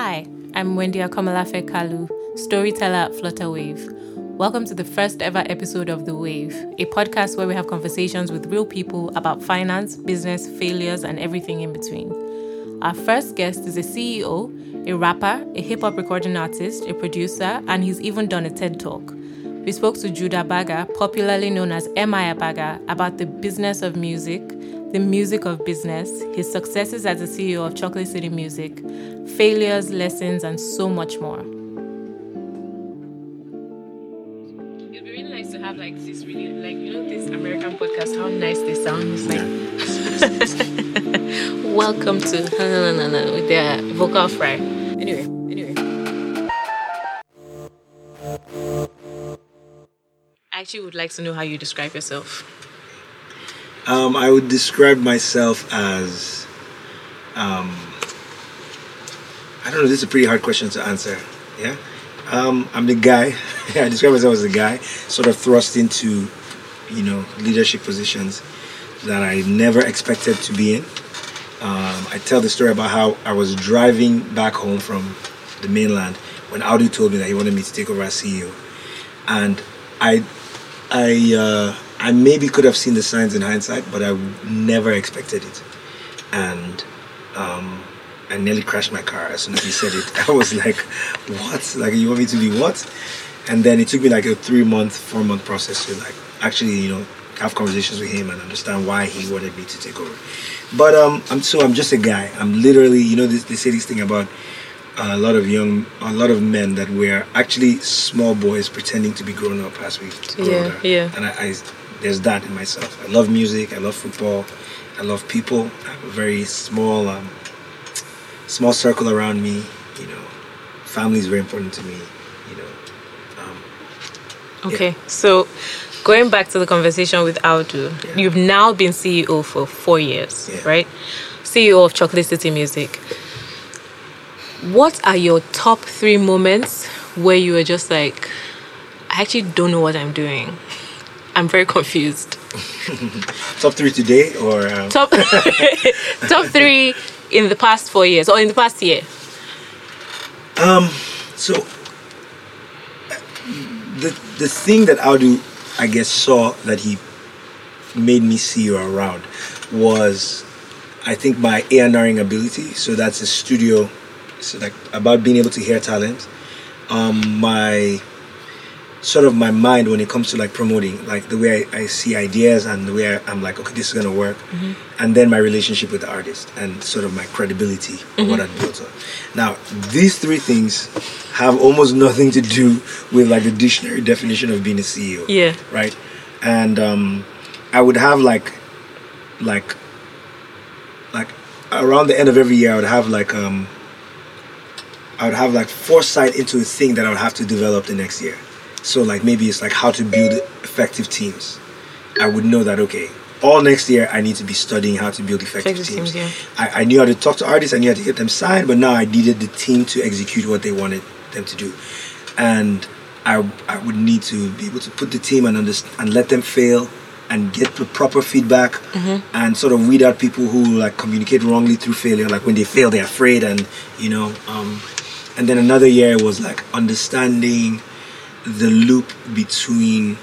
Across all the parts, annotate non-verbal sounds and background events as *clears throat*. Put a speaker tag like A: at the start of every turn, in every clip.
A: Hi, I'm Wendy Akomalafe Kalu, storyteller at Flutterwave. Welcome to the first ever episode of The Wave, a podcast where we have conversations with real people about finance, business, failures, and everything in between. Our first guest is a CEO, a rapper, a hip hop recording artist, a producer, and he's even done a TED Talk. We spoke to Jude Abaga, popularly known as MI Abaga, about the business of music, the music of business, his successes as the CEO of Chocolate City Music, failures, lessons, and so much more. It'd be really nice to have like this really like you know this American podcast, how nice they sound. It's like *laughs* welcome to with their vocal fry. Anyway, anyway. I actually would like to know how you describe yourself.
B: Um, I would describe myself as, um, I don't know. This is a pretty hard question to answer. Yeah, um, I'm the guy. *laughs* I describe myself as a guy, sort of thrust into, you know, leadership positions that I never expected to be in. Um, I tell the story about how I was driving back home from the mainland when Audu told me that he wanted me to take over as CEO, and I, I. Uh, I maybe could have seen the signs in hindsight, but I never expected it. And um, I nearly crashed my car as soon as he said it. *laughs* I was like, what? Like, you want me to be what? And then it took me like a three month, four month process to like actually, you know, have conversations with him and understand why he wanted me to take over. But um, I'm so I'm just a guy. I'm literally, you know, they, they say this thing about a lot of young, a lot of men that were actually small boys pretending to be grown up as we grow
A: Yeah,
B: older.
A: yeah.
B: And I, I, there's that in myself. I love music. I love football. I love people. I have a very small, um, small circle around me. You know, family is very important to me. You know, um,
A: Okay, so going back to the conversation with Audu,
B: Yeah.
A: you've now been CEO for four years,
B: Yeah.
A: right? CEO of Chocolate City Music. What are your top three moments where you were just like, I actually don't know what I'm doing? I'm very confused. *laughs*
B: top three today, or um,
A: Top *laughs* top three in the past four years or in the past year.
B: Um, so the the thing that Audu, I guess, saw that he made me see you around was, I think, my A&Ring ability. So that's a studio. So like about being able to hear talent. Um, my sort of my mind when it comes to like promoting, like the way I, I see ideas and the way I, am like, okay, this is gonna work, and then my relationship with the artist and sort of my credibility of what I built on. Now, these three things have almost *laughs* nothing to do with like the dictionary definition of being a CEO.
A: Yeah.
B: Right. And um, I would have like, like, like around the end of every year, I would have like um, I would have like foresight into a thing that I would have to develop the next year. So like maybe it's like how to build effective teams. I would know that okay, all next year I need to be studying how to build effective,
A: Effective
B: teams.
A: teams,
B: I, I knew how to talk to artists, I knew how to get them signed, but now I needed the team to execute what they wanted them to do. And I I would need to be able to put the team and understand and let them fail and get the proper feedback and sort of weed out people who like communicate wrongly through failure. Like when they fail, they're afraid, and you know. Um, and then another year was like understanding the loop between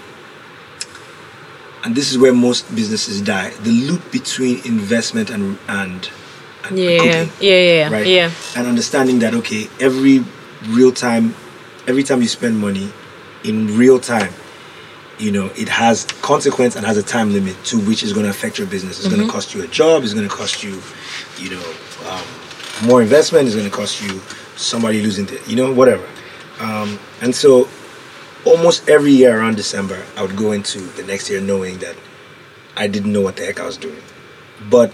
B: and this is where most businesses die the loop between investment and and, and
A: Yeah, yeah,
B: cooking,
A: yeah, yeah,
B: right?
A: Yeah.
B: and understanding that okay every real time every time you spend money in real time you know it has consequence and has a time limit to which is going to affect your business. It's going to cost you a job it's going to cost you you know um, more investment it's going to cost you somebody losing the, you know whatever. Um, and so almost every year around december i would go into the next year knowing that i didn't know what the heck i was doing but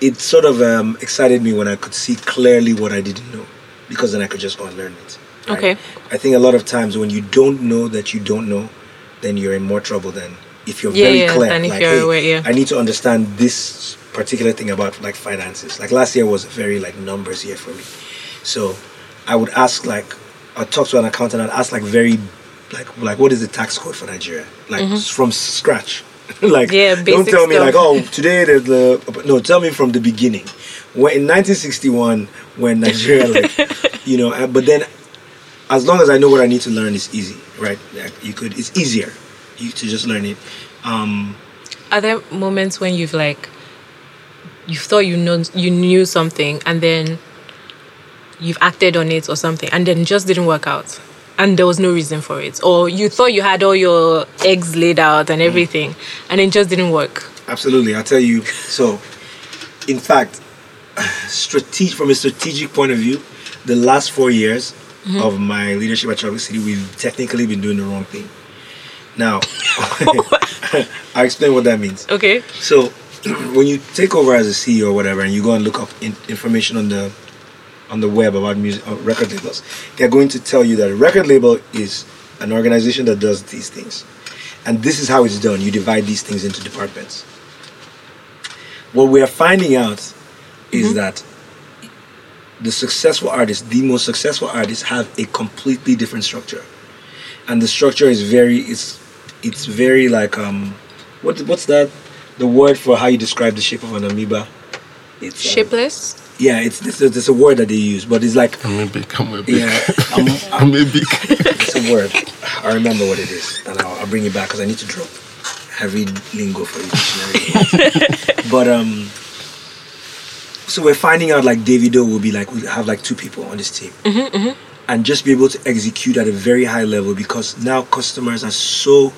B: it sort of um, excited me when i could see clearly what i didn't know because then i could just go and learn it right?
A: Okay.
B: i think a lot of times when you don't know that you don't know then you're in more trouble than if you're
A: Yeah,
B: very
A: yeah,
B: clear like
A: you're
B: hey
A: aware, yeah.
B: i need to understand this particular thing about like finances like last year was a very like numbers year for me so i would ask like i'd talk to an accountant and ask like very like like what is the tax code for nigeria like from scratch *laughs* like
A: Mm-hmm. Yeah,
B: don't tell me
A: stuff.
B: like oh today there's the no tell me from the beginning when in 1961 when nigeria like *laughs* you know. uh, But then, as long as I know what I need to learn, it's easy, right? Like, you could. It's easier you to just learn it. Um,
A: Are there moments when you've like you thought you know you knew something and then you've acted on it or something and then just didn't work out and there was no reason for it or you thought you had all your eggs laid out and mm. everything and it just didn't work
B: Absolutely, I'll tell you. So, in fact, strategic from a strategic point of view, the last four years mm-hmm. of my leadership at Chocolate City, we've technically been doing the wrong thing. Now, *laughs* I'll explain what that means.
A: okay
B: So, *clears throat* when you take over as a CEO or whatever, and you go and look up in, information on the on the web about music uh, record labels, they're going to tell you that a record label is an organization that does these things, and this is how it's done. You divide these things into departments. What we are finding out is that the successful artists, the most successful artists, have a completely different structure, and the structure is very it's it's very like um what what's that the word for how you describe the shape of an amoeba? It's um,
A: shapeless
B: yeah, it's this there's a word that they use, but it's like
C: Maybe come a bit.
B: yeah, *laughs* um,
C: Maybe. *laughs*
B: it's a word. I remember what it is, and I'll, I'll bring it back because I need to drop heavy lingo for you. *laughs* but um, so we're finding out like Davido will be like we have like two people on this team, and just be able to execute at a very high level because now customers are so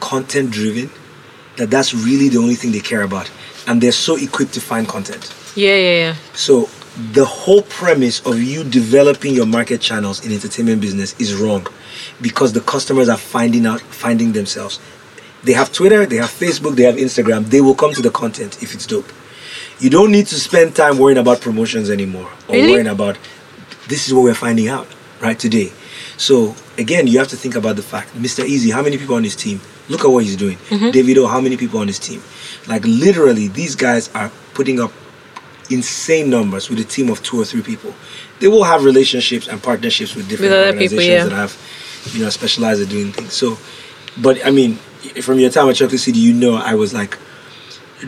B: content driven that that's really the only thing they care about, and they're so equipped to find content.
A: yeah yeah yeah
B: So the whole premise of you developing your market channels in entertainment business is wrong because the customers are finding out finding themselves. They have Twitter, they have Facebook, they have Instagram. They will come to the content if it's dope. You don't need to spend time worrying about promotions anymore or
A: Really?
B: worrying about this is what we're finding out right today. So again, you have to think about the fact, Mr. Eazi, how many people on his team? Look at what he's doing. David Davido, how many people on his team? Like literally, these guys are putting up insane numbers with a team of two or three people. They will have relationships and partnerships with different
A: With other people,
B: organizations
A: yeah.
B: that have, you know, specialized in doing things. So, but I mean, from your time at Chocolate City, you know, I was like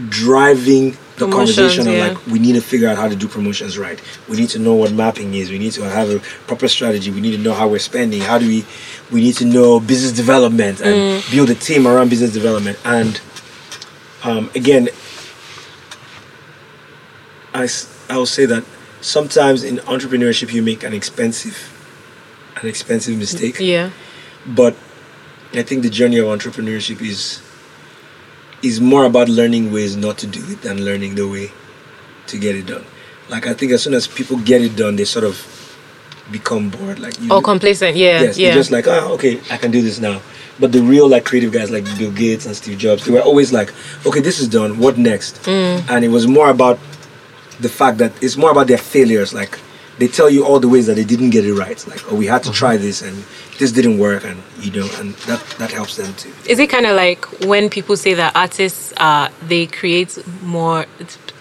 B: driving the conversation of
A: yeah.
B: like we need to figure out how to do promotions right. We need to know what mapping is. We need to have a proper strategy. We need to know how we're spending. How do we? We need to know business development and
A: Mm.
B: build a team around business development. And um, again, I will say that sometimes in entrepreneurship you make an expensive an expensive mistake
A: yeah
B: but I think the journey of entrepreneurship is is more about learning ways not to do it than learning the way to get it done. Like I think as soon as people get it done, they sort of become bored. Like you,
A: or complacent yeah
B: yes,
A: yeah
B: just like, oh, okay, I can do this now. But the real like creative guys like Bill Gates and Steve Jobs, they were always like, okay, this is done. What next?
A: Mm.
B: And it was more about the fact that it's more about their failures. Like they tell you all the ways that they didn't get it right. Like, oh, we had to try this and this didn't work, and you know, and that that helps them too.
A: Is it kind of like when people say that artists uh they create more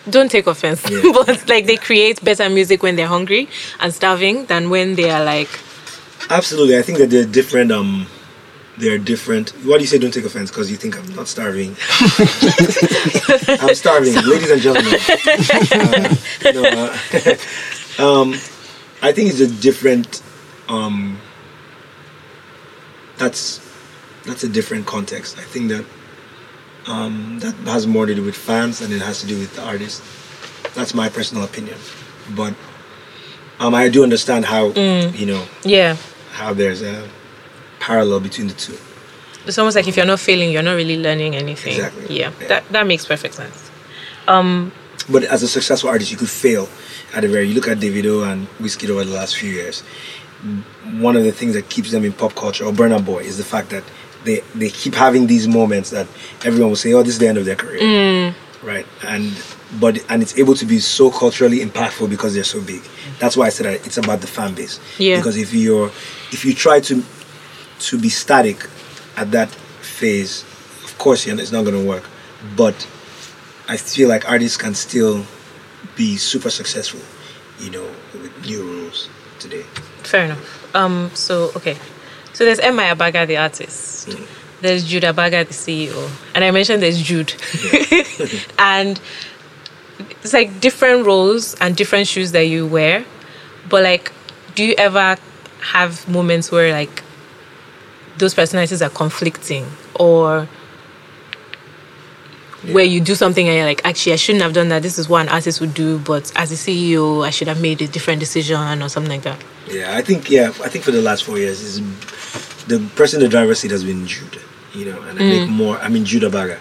A: don't take offense
B: Yeah. *laughs*
A: but like they create better music when they're hungry and starving than when they are like
B: Absolutely, I think that they're different. Um, they're different. Why do you say don't take offense? Because you think I'm not starving. *laughs* I'm starving, ladies and gentlemen. *laughs* Uh, no, uh, *laughs* um, I think it's a different. Um, that's that's a different context. I think that um, that has more to do with fans than it has to do with the artist. That's my personal opinion, but um, I do understand how you know
A: yeah
B: how there's a parallel between the two.
A: it's almost like if you're not failing you're not really learning anything
B: Exactly.
A: yeah,
B: Yeah.
A: that that makes perfect sense um
B: But as a successful artist, you could fail at a very. You look at Davido and Wizkid over the last few years. One of the things that keeps them in pop culture, or Burna Boy, is the fact that they they keep having these moments that everyone will say, "Oh, this is the end of their career," right? And but and it's able to be so culturally impactful because they're so big. That's why I said that it's about the fan base.
A: Yeah.
B: Because if you're if you try to to be static at that phase, of course, it's not going to work. But I feel like artists can still be super successful, you know, with new rules today.
A: fair enough. Um so okay. So there's MI Abaga the artist. There's Jude Abaga the CEO and I mentioned there's Jude. *laughs* *laughs* And it's like different roles and different shoes that you wear. But like do you ever have moments where like those personalities are conflicting or where you do something and you're like, actually, I shouldn't have done that. This is what an artist would do, but as a CEO, I should have made a different decision or something like that.
B: Yeah, I think yeah, I think for the last four years, is the person in the driver's seat has been Jude. You know, and I make more. I mean, Jude Abaga,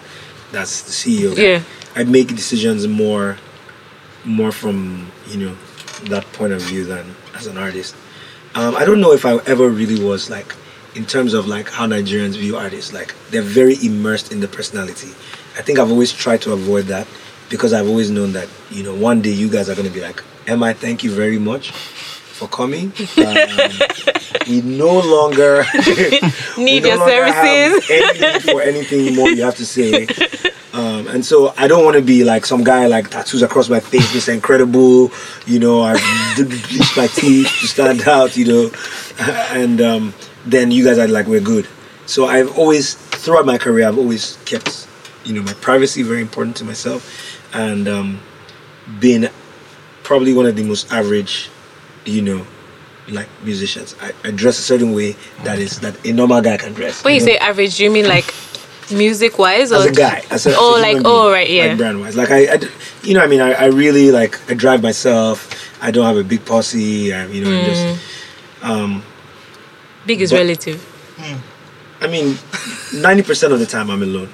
B: that's the CEO. guy.
A: Yeah.
B: I make decisions more, more from you know that point of view than as an artist. Um, I don't know if I ever really was like, in terms of like how Nigerians view artists. Like they're very immersed in the personality. I think I've always tried to avoid that because I've always known that you know one day you guys are going to be like, MI, thank you very much for coming. *laughs* Um, we no longer *laughs*
A: Need
B: we
A: your
B: no
A: services.
B: any for anything more you have to say. Um, and so I don't want to be like some guy like tattoos across my face, this incredible, you know, I *laughs* bleached my teeth to stand out, you know, and um, then you guys are like, we're good. So I've always, throughout my career, I've always kept, you know, my privacy very important to myself, and um, been probably one of the most average, you know, like musicians. I, I dress a certain way that is that a normal guy can dress.
A: When you
B: know?
A: say average, do you mean like music wise or
B: as a guy, as a,
A: oh, like oh, right, yeah.
B: like brand wise. Like I, you know, I mean, I, I really like I drive myself. I don't have a big posse. I, you know, I'm
A: Mm.
B: just. Um,
A: Big is
B: but-
A: relative.
B: I mean, ninety percent of the time I'm alone.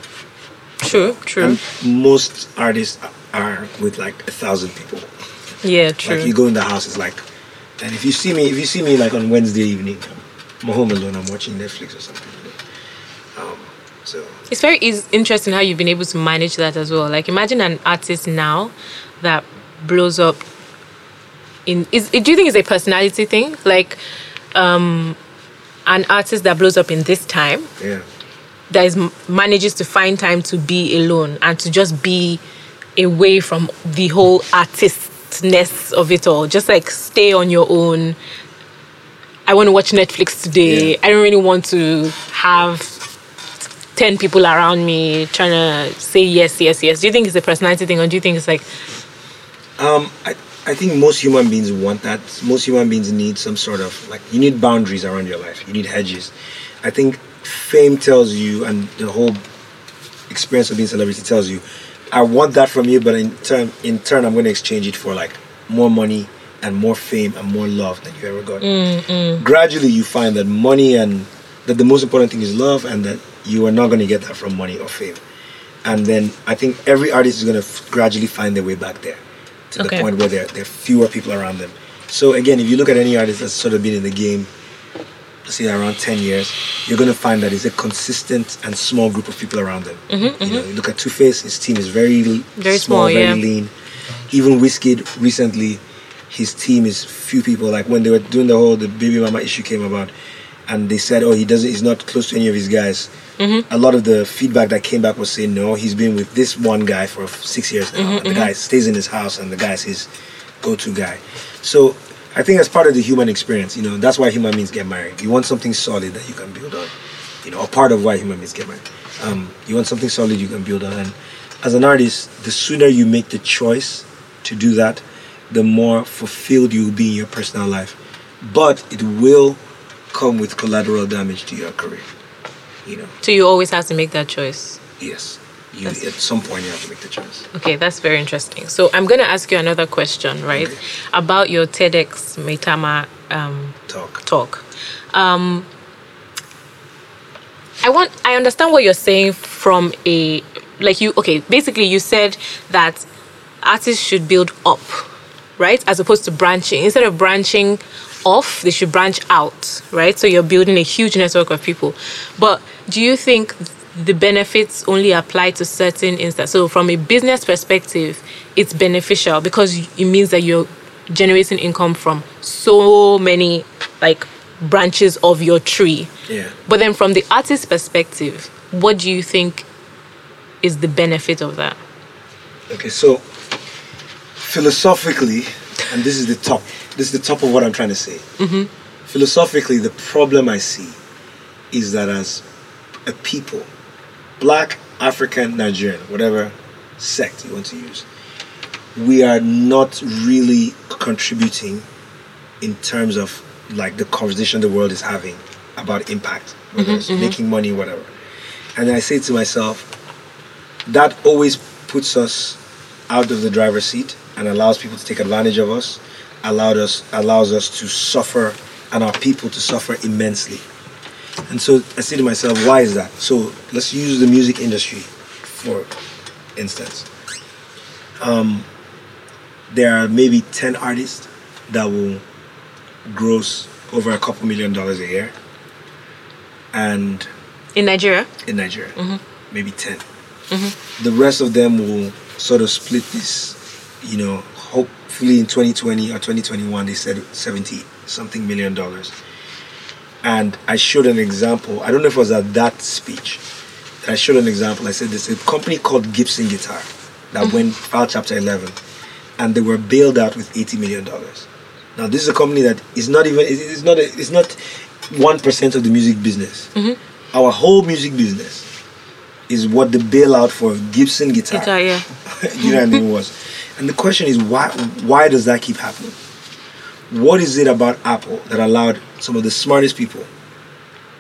A: True, true.
B: And most artists are with like a thousand people.
A: yeah, true.
B: Like you go in the house, it's like, and if you see me, if you see me like on Wednesday evening, I'm home alone. I'm watching Netflix or something. Um, so
A: It's very is interesting how you've been able to manage that as well. Like imagine an artist now that blows up in is do you think it's a personality thing? Like um an artist that blows up in this time
B: yeah.
A: that is manages to find time to be alone and to just be away from the whole artistness of it all. Just like stay on your own. I want to watch Netflix today.
B: Yeah.
A: I don't really want to have 10 people around me trying to say yes, yes, yes. Do you think it's a personality thing or do you think it's like,
B: Um, I, I think most human beings want that. Most human beings need some sort of like you need boundaries around your life. You need hedges. I think fame tells you, and the whole experience of being a celebrity tells you, I want that from you, but in turn, in turn, I'm going to exchange it for like more money and more fame and more love than you ever got. Gradually, you find that money and that the most important thing is love, and that you are not going to get that from money or fame. And then I think every artist is going to f- gradually find their way back there to
A: Okay.
B: the point where there, there are fewer people around them. So again, if you look at any artist that's sort of been in the game, say around 10 years, you're going to find that it's a consistent and small group of people around them. You know, you look at Two Face, his team is very,
A: Mm-hmm, Very small,
B: very
A: yeah.
B: lean. Even Wizkid recently, his team is few people. Like when they were doing the whole the baby mama issue came about, and they said, "Oh, he doesn't. He's not close to any of his guys."
A: Mm-hmm.
B: A lot of the feedback that came back was saying, "No, he's been with this one guy for six years now,
A: Mm-hmm,
B: and the guy stays in his house, and the guy's his go-to guy." So I think that's part of the human experience. You know, that's why human beings get married. You want something solid that you can build on. You know, a part of why human beings get married. Um, you want something solid you can build on, and as an artist, the sooner you make the choice to do that, the more fulfilled you will be in your personal life. But it will come with collateral damage to your career. You know,
A: so you always have to make that choice?
B: yes. You, at some point, you have to make the choice.
A: Okay, that's very interesting. So I'm going to ask you another question, right?
B: Okay.
A: About your TEDx Maitama um,
B: Talk.
A: talk. Um, I want. I understand what you're saying from a like you. Okay, basically you said that artists should build up, right, as opposed to branching. Instead of branching off, they should branch out, right? So you're building a huge network of people. But do you think the benefits only apply to certain instances? So from a business perspective, it's beneficial because it means that you're generating income from so many like branches of your tree.
B: Yeah.
A: But then from the artist perspective, what do you think is the benefit of that?
B: Okay, so philosophically, and this is the top. This is the top of what I'm trying to say. Mm-hmm. Philosophically, the problem I see is that as a people, black, African, Nigerian, whatever sect you want to use, we are not really contributing in terms of like the conversation the world is having about impact, whether mm-hmm, it's mm-hmm. making money, whatever. And I say to myself, that always puts us out of the driver's seat and allows people to take advantage of us, allowed us allows us to suffer and our people to suffer immensely. And so I say to myself, why is that? So let's use the music industry for instance. Um, there are maybe 10 artists that will gross over a couple million dollars a year. And
A: In Nigeria?
B: in Nigeria, maybe 10. The rest of them will sort of split this, you know, hopefully in 2020 or 2021, they said 70 something million dollars. And I showed an example, I don't know if it was at that speech, I showed an example. I said there's a company called Gibson Guitar that mm-hmm. went filed Chapter 11 and they were bailed out with 80 million dollars. Now this is a company that is not even it's not a, it's not one percent of the music business. Mm-hmm. Our whole music business is what the bailout for Gibson Guitar,
A: Guitar, yeah. *laughs*
B: you know what I mean *laughs* was. And the question is why why does that keep happening? What is it about Apple that allowed some of the smartest people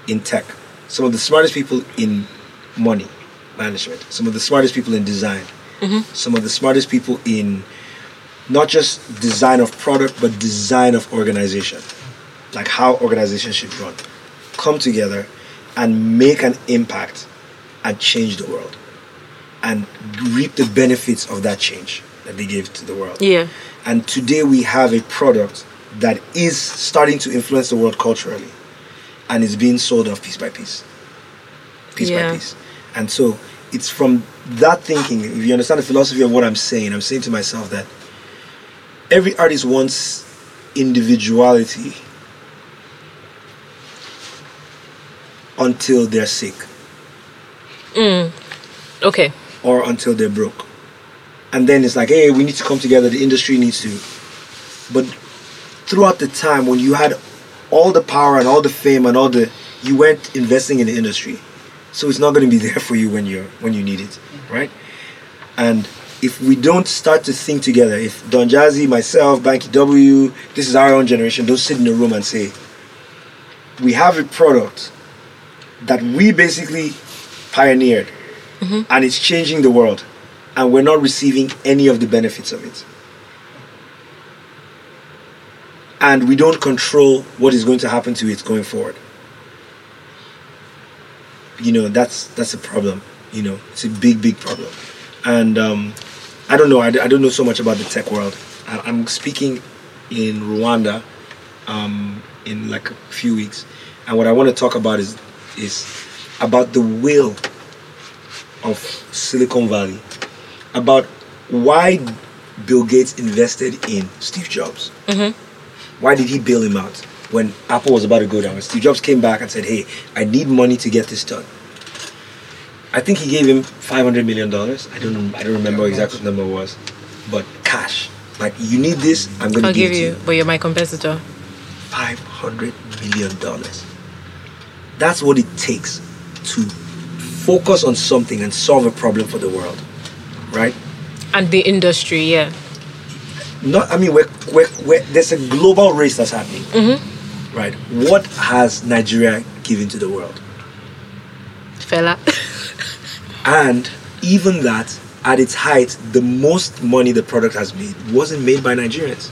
B: in tech, some of the smartest people in money management, some of the smartest people in design, mm-hmm. some of the smartest people in not just design of product but design of organization, like how organizations should run, come together and make an impact and change the world and reap the benefits of that change that they gave to the world.
A: Yeah.
B: And today we have a product that is starting to influence the world culturally and is being sold off piece by piece. Piece
A: Yeah.
B: by piece. And so it's from that thinking, if you understand the philosophy of what I'm saying, I'm saying to myself that every artist wants individuality until they're sick Mm.
A: Okay.
B: or until they're broke. And then it's like, hey, we need to come together, the industry needs to. But throughout the time when you had all the power and all the fame and all the you weren't investing in the industry. So it's not going to be there for you when you're when you need it, right? And if we don't start to think together, if Don Jazzy, myself, Banky W, this is our own generation, don't sit in a room and say, we have a product that we basically pioneered and it's changing the world and we're not receiving any of the benefits of it. And we don't control what is going to happen to it going forward. You know that's that's a problem you know it's a big big problem. And um, i don't know I, I don't know so much about the tech world. I, i'm speaking in rwanda um, in like a few weeks. And what i want to talk about is is about the will of Silicon Valley about why Bill Gates invested in Steve Jobs. Mm-hmm. Why did he bail him out when Apple was about to go down? When Steve Jobs came back and said, "Hey, I need money to get this done." I think he gave him five hundred million dollars. I don't. I don't remember exactly what the number was, but cash. Like you need this, I'm gonna
A: I'll
B: give,
A: give you,
B: you.
A: but you're my competitor.
B: Five hundred million dollars. That's what it takes to focus on something and solve a problem for the world, right?
A: And the industry, yeah.
B: Not, I mean, we're, we're, we're, there's a global race that's happening, mm-hmm. right? What has Nigeria given to the world?
A: Fela. *laughs*
B: And even that, at its height, the most money the product has made wasn't made by Nigerians.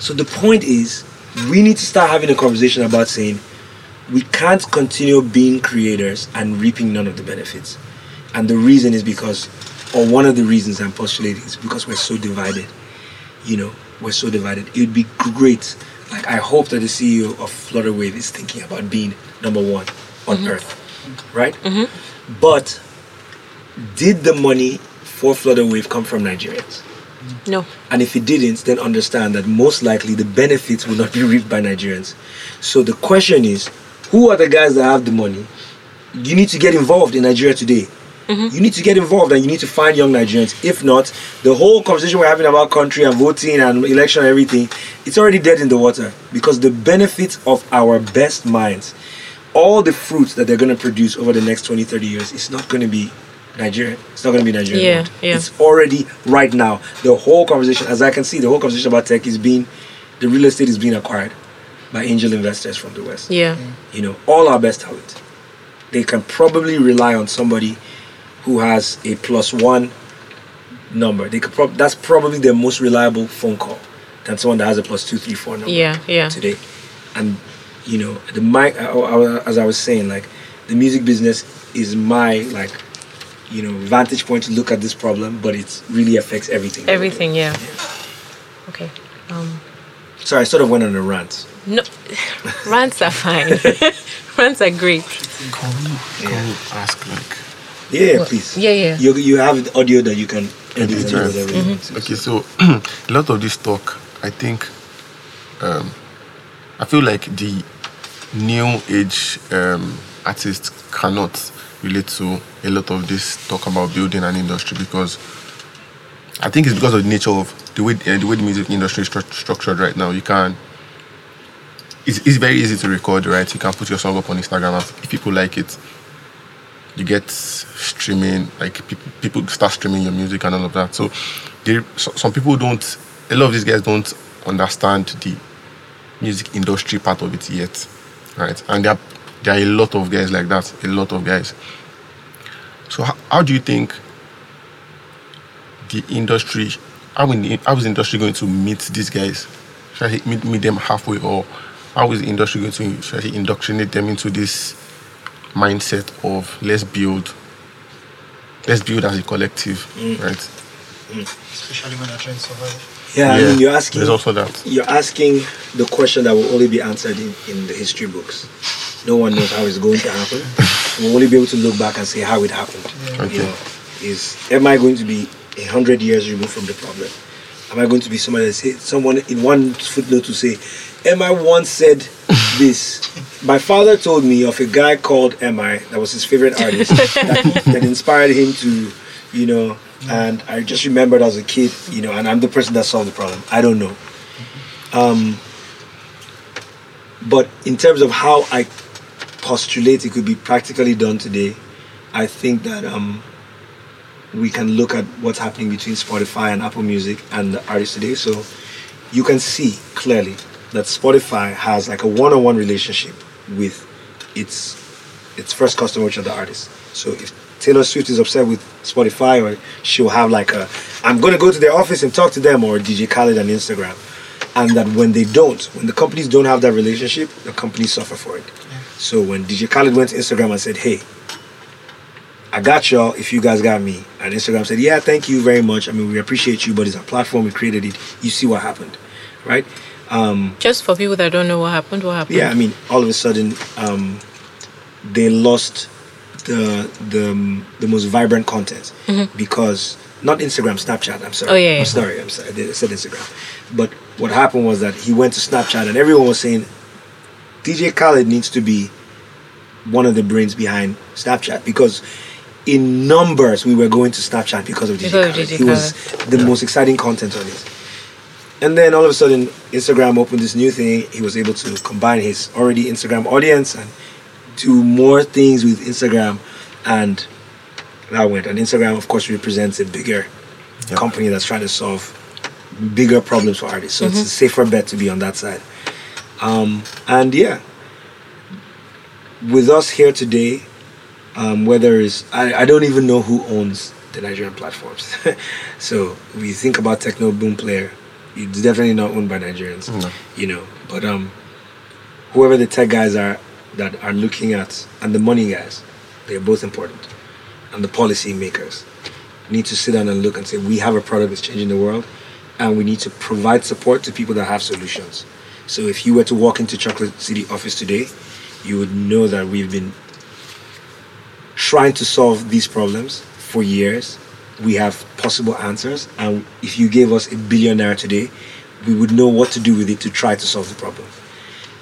B: So the point is, we need to start having a conversation about saying we can't continue being creators and reaping none of the benefits. And the reason is because, or one of the reasons I'm postulating is because we're so divided. You know, we're so divided. It would be great. Like I hope that the CEO of Flutterwave is thinking about being number one on mm-hmm. earth, right? Mm-hmm. But did the money for Flutterwave come from Nigerians?
A: no.
B: And if it didn't, then understand that most likely the benefits will not be reaped by Nigerians. So the question is, who are the guys that have the money? You need to get involved in Nigeria today. Mm-hmm. You need to get involved and you need to find young Nigerians. If not, the whole conversation we're having about country and voting and election and everything, it's already dead in the water because the benefits of our best minds, all the fruits that they're going to produce over the next 20, 30 years, it's not going to be Nigeria. It's not going to be Nigeria.
A: Yeah, yeah.
B: It's already right now. The whole conversation, as I can see, the whole conversation about tech is being the real estate is being acquired by angel investors from the West.
A: Yeah.
B: You know, all our best talent. They can probably rely on somebody who has a plus one number. They could prob- that's probably their most reliable phone call than someone that has a plus two, three, four number
A: Yeah. Yeah.
B: today. And you know, the my as I was saying, like the music business is my like you know vantage point to look at this problem, but it really affects everything.
A: Everything. Yeah. Okay. Um.
B: Sorry, I sort of went on a rant.
A: No, *sighs* rants are fine. *laughs* rants are great.
C: Can we, can
B: Yeah.
C: we ask like
B: Yeah,
A: Well,
B: please.
A: yeah, yeah.
B: You you have the audio that you can edit
C: Edit,
B: into
C: right.
B: whatever you want.
C: Okay, so a *clears throat* lot of this talk, I think, um, I feel like the new age um, artists cannot relate to a lot of this talk about building an industry because I think it's because of the nature of the way uh, the way the music industry is stru- structured right now. You can. It's, it's very easy to record, right? You can put your song up on Instagram, and if people like it, you get streaming like people people start streaming your music and all of that. So there so, some people don't a lot of these guys don't understand the music industry part of it yet right? And there are, there are a lot of guys like that a lot of guys. So how, how do you think the industry how, in how is the industry going to meet these guys? Should I meet, meet them halfway or how is the industry going to should I indoctrinate them into this mindset of let's build let's build as a collective mm. right mm.
D: especially when they're trying to survive.
B: Yeah, I mean, you're asking.
C: there's also that
B: You're asking the question that will only be answered in, in the history books. No one knows how it's going to happen. *laughs* We'll only be able to look back and say how it happened.
C: Okay.
B: You know, is am I going to be a hundred years removed from the problem? Am I going to be somebody that say someone in one footnote to say, MI once said this. My father told me of a guy called MI that was his favorite artist *laughs* that, that inspired him to, you know, and I just remembered as a kid, you know, and I'm the person that solved the problem. I don't know. Um, but in terms of how I postulate it could be practically done today, I think that um, we can look at what's happening between Spotify and Apple Music and the artists today. So you can see clearly that Spotify has like a one-on-one relationship with its its first customer, which are the artists. So if Taylor Swift is upset with Spotify, or she'll have like a, I'm gonna go to their office and talk to them, or DJ Khaled on Instagram, and that when they don't, when the companies don't have that relationship, the companies suffer for it. So when DJ Khaled went to Instagram and said, "Hey, I got y'all if you guys got me. And Instagram said, Yeah, thank you very much. I mean, we appreciate you, but it's a platform, we created it. You see what happened, right? Um,
A: Just for people that don't know what happened, what happened?
B: yeah, I mean, all of a sudden, um, they lost the the the most vibrant content because not Instagram, Snapchat. I'm sorry.
A: Oh, yeah, yeah.
B: I'm sorry. I'm sorry. I said Instagram, but what happened was that he went to Snapchat and everyone was saying DJ Khaled needs to be one of the brains behind Snapchat because in numbers we were going to Snapchat because of DJ
A: Because of
B: Khaled.
A: DJ
B: he was the most exciting content on it. And then all of a sudden, Instagram opened this new thing. He was able to combine his already Instagram audience and do more things with Instagram, and that went. And Instagram, of course, represents a bigger
C: Yeah.
B: company that's trying to solve bigger problems for artists. So it's a safer bet to be on that side. Um, and yeah, with us here today, um, whether it's I, I don't even know who owns the Nigerian platforms. *laughs* so we think about Tecno Boomplay, it's definitely not owned by Nigerians,
C: No.
B: you know. But um, whoever the tech guys are that are looking at and the money guys, they're both important, and the policy makers need to sit down and look and say we have a product that's changing the world, and we need to provide support to people that have solutions. So if you were to walk into Chocolate City office today, you would know that we've been trying to solve these problems for years. We have possible answers, and if you gave us a billionaire today, we would know what to do with it to try to solve the problem.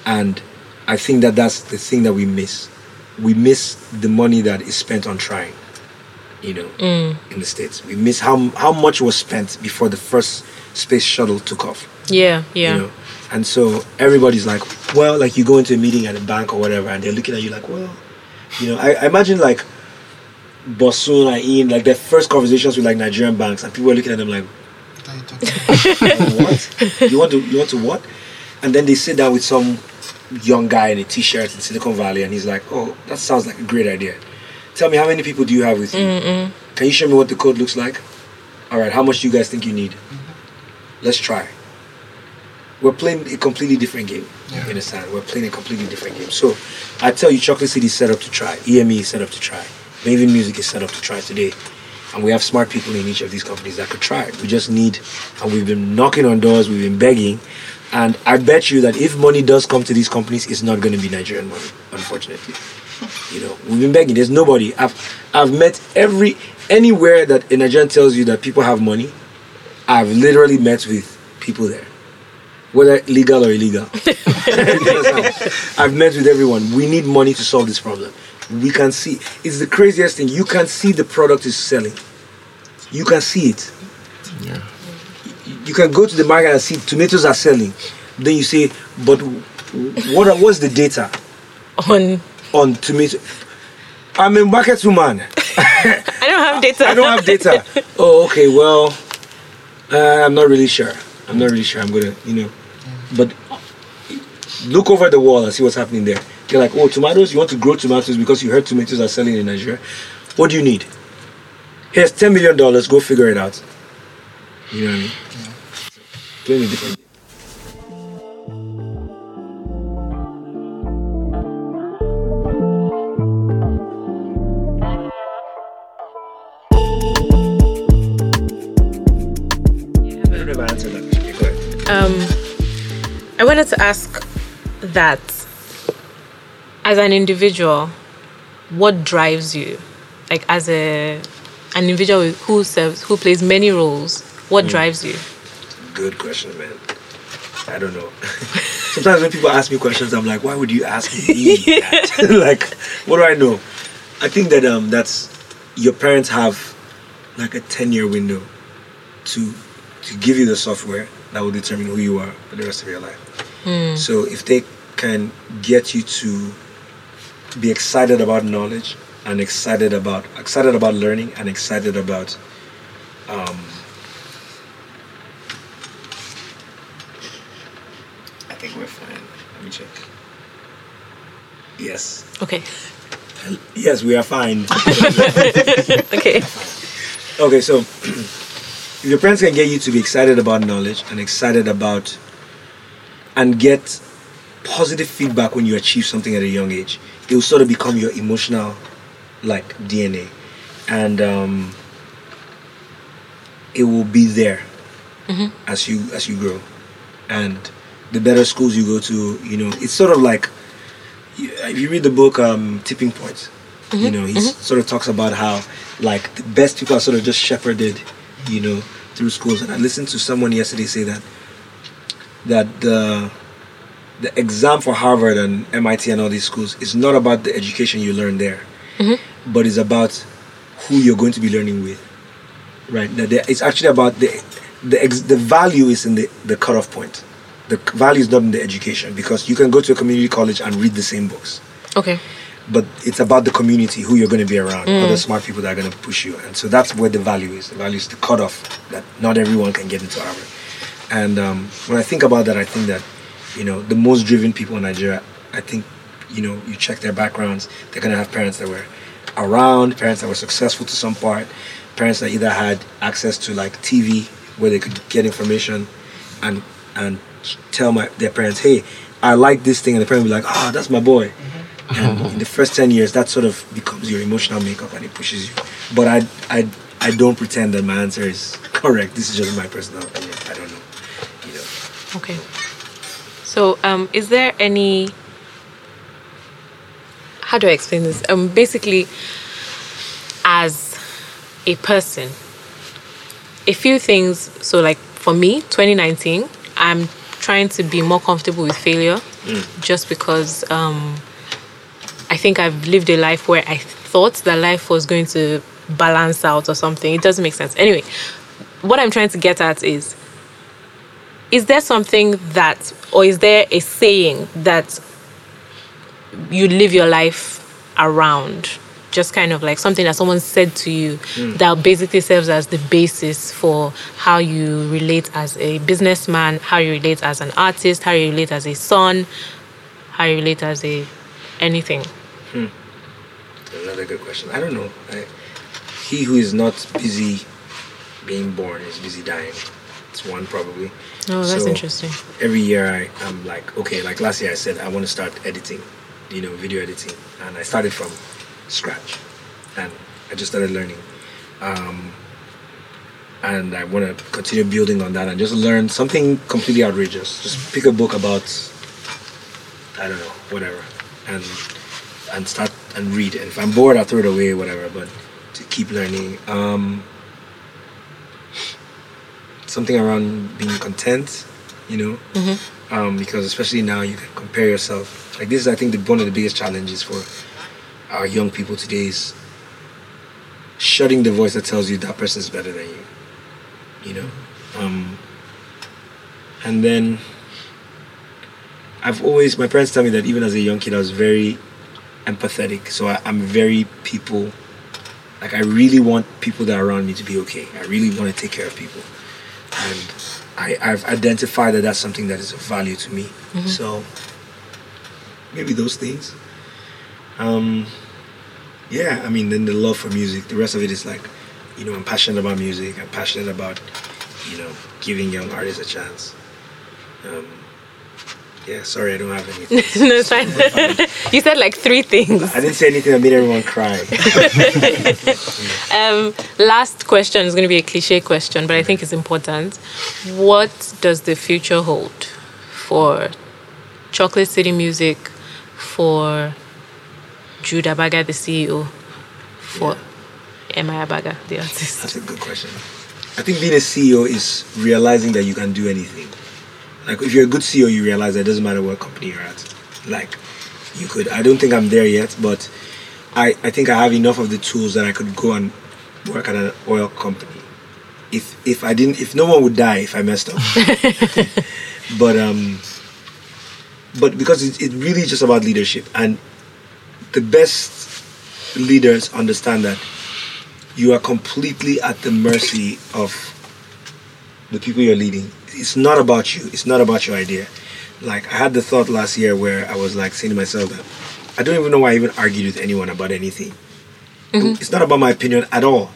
B: And I think that that's the thing that we miss. We miss the money that is spent on trying. You know, mm. in the states, we miss how how much was spent before the first space shuttle took off
A: Yeah, yeah.
B: you know and so everybody's like well like you go into a meeting at a bank or whatever and they're looking at you like well you know i, I imagine like Bosun and Ian like their first conversations with like nigerian banks and people were looking at them like
D: What are you talking *laughs*
B: what you want to you want to what and then they sit down with some young guy in a t-shirt in Silicon Valley, and he's like, "Oh, that sounds like a great idea. Tell me how many people do you have with you? Can you show me what the code looks like? All right, how much do you guys think you need? Mm-hmm. Let's try." We're playing a completely different game. You understand? We're playing a completely different game. So, I tell you, Chocolate City is set up to try. EME is set up to try. Mavin Music is set up to try today. And we have smart people in each of these companies that could try it. We just need, and we've been knocking on doors, we've been begging. And I bet you that if money does come to these companies, it's not going to be Nigerian money, unfortunately. *laughs* You know, we've been begging. There's nobody. I've, I've met every, anywhere that a Nigerian tells you that people have money, I've literally met with people there whether legal or illegal. *laughs* *laughs* I've met with everyone. We need money to solve this problem. We can see. It's the craziest thing. You can see the product is selling. You can see it.
C: Yeah.
B: You can go to the market and see tomatoes are selling. Then you say, but what are, what's the data
A: On
B: on tomato? I'm a market woman. *laughs* *laughs*
A: I don't have data.
B: I don't have data. Oh, okay. Well, uh, I'm not really sure. I'm not really sure. I'm gonna, you know, but look over the wall and see what's happening there. You're like, oh, tomatoes. You want to grow tomatoes because you heard tomatoes are selling in Nigeria. What do you need? Here's ten million dollars. Go figure it out. You know what I mean? Playing a different. I don't know if I answered that question. Go ahead.
A: Um, I wanted to ask that as an individual, what drives you? Like as a an individual who serves, who plays many roles, what drives you?
B: Good question, man. I don't know. *laughs* Sometimes when people ask me questions, I'm like, why would you ask me *laughs* that? *laughs* like, what do I know? I think that um, that's your parents have like a 10 year window to to give you the software that will determine who you are for the rest of your life. So if they can get you to be excited about knowledge and excited about excited about learning and excited about um, I think we're fine. Let me check. Yes.
A: Okay.
B: Yes, we are fine. *laughs*
A: Okay.
B: okay, so *clears throat* if your parents can get you to be excited about knowledge and excited about and get positive feedback when you achieve something at a young age, it will sort of become your emotional like DNA. And um, it will be there as you as you grow. And the better schools you go to, you know, it's sort of like if you read the book um, Tipping Point, you know, he sort of talks about how like the best people are sort of just shepherded, you know, through schools. And I listened to someone yesterday say that that the the exam for Harvard and MIT and all these schools is not about the education you learn there, but it's about who you're going to be learning with. Right? That it's actually about the the ex, the value is in the the cutoff point. The value is not in the education because you can go to a community college and read the same books
A: Okay.
B: but it's about the community who you're going to be around other smart people that are going to push you and so that's where the value is the value is the cutoff that not everyone can get into harvard and um, when i think about that i think that you know the most driven people in nigeria i think you know you check their backgrounds they're going to have parents that were around parents that were successful to some part parents that either had access to like tv where they could get information and and tell my their parents hey i like this thing and the parent will be like ah that's my boy. And in the first 10 years that sort of becomes your emotional makeup and it pushes you. But i i i don't pretend that my answer is correct. This is just my personal opinion. I don't know you know.
A: Okay. So, um, is there any? How do I explain this? Um, basically, as a person, a few things. So, like for me, 2019, I'm trying to be more comfortable with failure, just because um, I think I've lived a life where I thought that life was going to balance out or something. It doesn't make sense. Anyway, what I'm trying to get at is is there something that or is there a saying that you live your life around just kind of like something that someone said to you
B: Hmm.
A: that basically serves as the basis for how you relate as a businessman, how you relate as an artist, how you relate as a son, how you relate as a anything.
B: Another good question. I don't know. I, he who is not busy being born is busy dying. It's one probably.
A: Oh, that's
B: So,
A: interesting.
B: Every year I, I'm like, okay, like last year I said I want to start editing, you know, video editing. And I started from scratch. And I just started learning. Um, and I want to continue building on that and just learn something completely outrageous. Just pick a book about, I don't know, whatever, and and start and read. And if I'm bored, I'll throw it away, whatever. But to keep learning, um, something around being content, you know, um, because especially now you can compare yourself. Like this is, I think, the, one of the biggest challenges for our young people today is shutting the voice that tells you that person is better than you. You know, um, and then I've always my parents tell me that even as a young kid I was very empathetic. So I, I'm very people. Like I really want people that are around me to be okay. I really want to take care of people, and I, I've identified that that's something that is of value to me. So maybe those things. Um, yeah, I mean, then the love for music. The rest of it is like, you know, I'm passionate about music. I'm passionate about, you know, giving young artists a chance. Um, yeah, sorry, I don't have anything. *laughs*
A: no, it's fine. *laughs* you said like three things.
B: I didn't say anything that made everyone cry. *laughs*
A: Um, last question is going to be a cliche question, but I think it's important. What does the future hold for Chocolate City Music, for Jude Abaga, the CEO, for MI Abaga, the artist?
B: That's a good question. I think being a CEO is realizing that you can do anything. Like if you're a good CEO, you realize that it doesn't matter what company you're at. Like you could. I don't think I'm there yet, but I I think I have enough of the tools that I could go and work at an oil company. If if I didn't, if no one would die if I messed up. *laughs* but um. But because it, it really is just about leadership, and the best leaders understand that you are completely at the mercy of the people you're leading. It's not about you. It's not about your idea. Like I had the thought last year where I was like saying to myself that I don't even know why I even argued with anyone about anything. Mm-hmm. It's not about my opinion at all.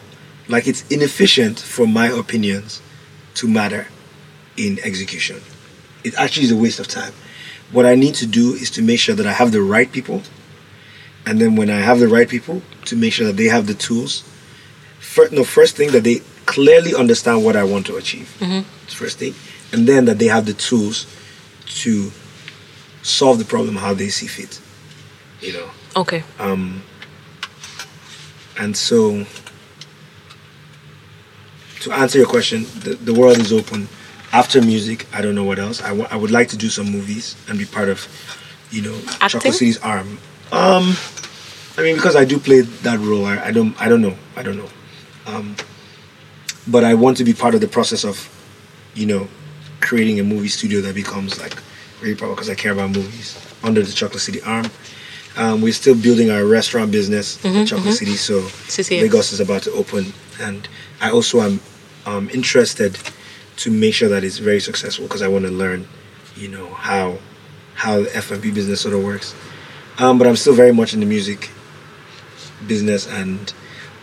B: Like it's inefficient for my opinions to matter in execution. It actually is a waste of time. What I need to do is to make sure that I have the right people, and then when I have the right people, to make sure that they have the tools first, no, first thing that they clearly understand what I want to achieve. Mm-hmm. First thing, and then that they have the tools to solve the problem how they see fit. You know,
A: Okay.
B: um, and so to answer your question, the, the world is open. After music, I don't know what else. I I would like to do some movies and be part of, you know,
A: Acting?
B: Chocolate City's arm. Um, I mean, because I do play that role, I, I don't, I don't know, I don't know. Um, but I want to be part of the process of, you know, creating a movie studio that becomes like really proper because I care about movies under the Chocolate City arm. Um, we're still building our restaurant business in Chocolate City, so
A: CCX.
B: Lagos is about to open, and I also am um, interested to make sure that it's very successful because I want to learn, you know, how how the F&B business sort of works. Um, but I'm still very much in the music business, and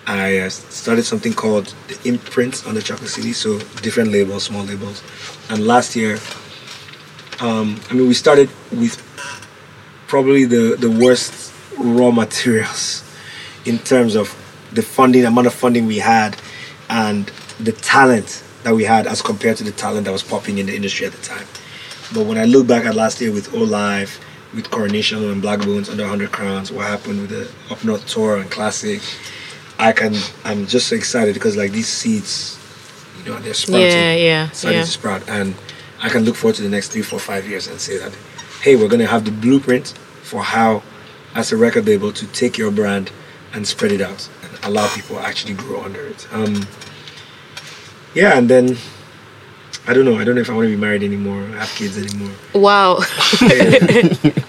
B: I uh, started something called the Imprint on the Chocolate City, so different labels, small labels. And last year, um, I mean, we started with probably the, the worst raw materials in terms of the funding, amount of funding we had, and the talent that we had as compared to the talent that was popping in the industry at the time. But when I look back at last year with O Live, with Coronation and Black Bones under 100 Crowns, what happened with the Up North Tour and Classic, I can, I'm just so excited because like these seeds, you know, they're sprouting
A: Yeah, yeah,
B: starting
A: yeah.
B: to sprout. And I can look forward to the next three, four, five years and say that, hey, we're going to have the blueprint for how, as a record label, to take your brand and spread it out and allow people to actually grow under it. Um, yeah, and then I don't know. I don't know if I want to be married anymore, have kids anymore.
A: Wow. *laughs*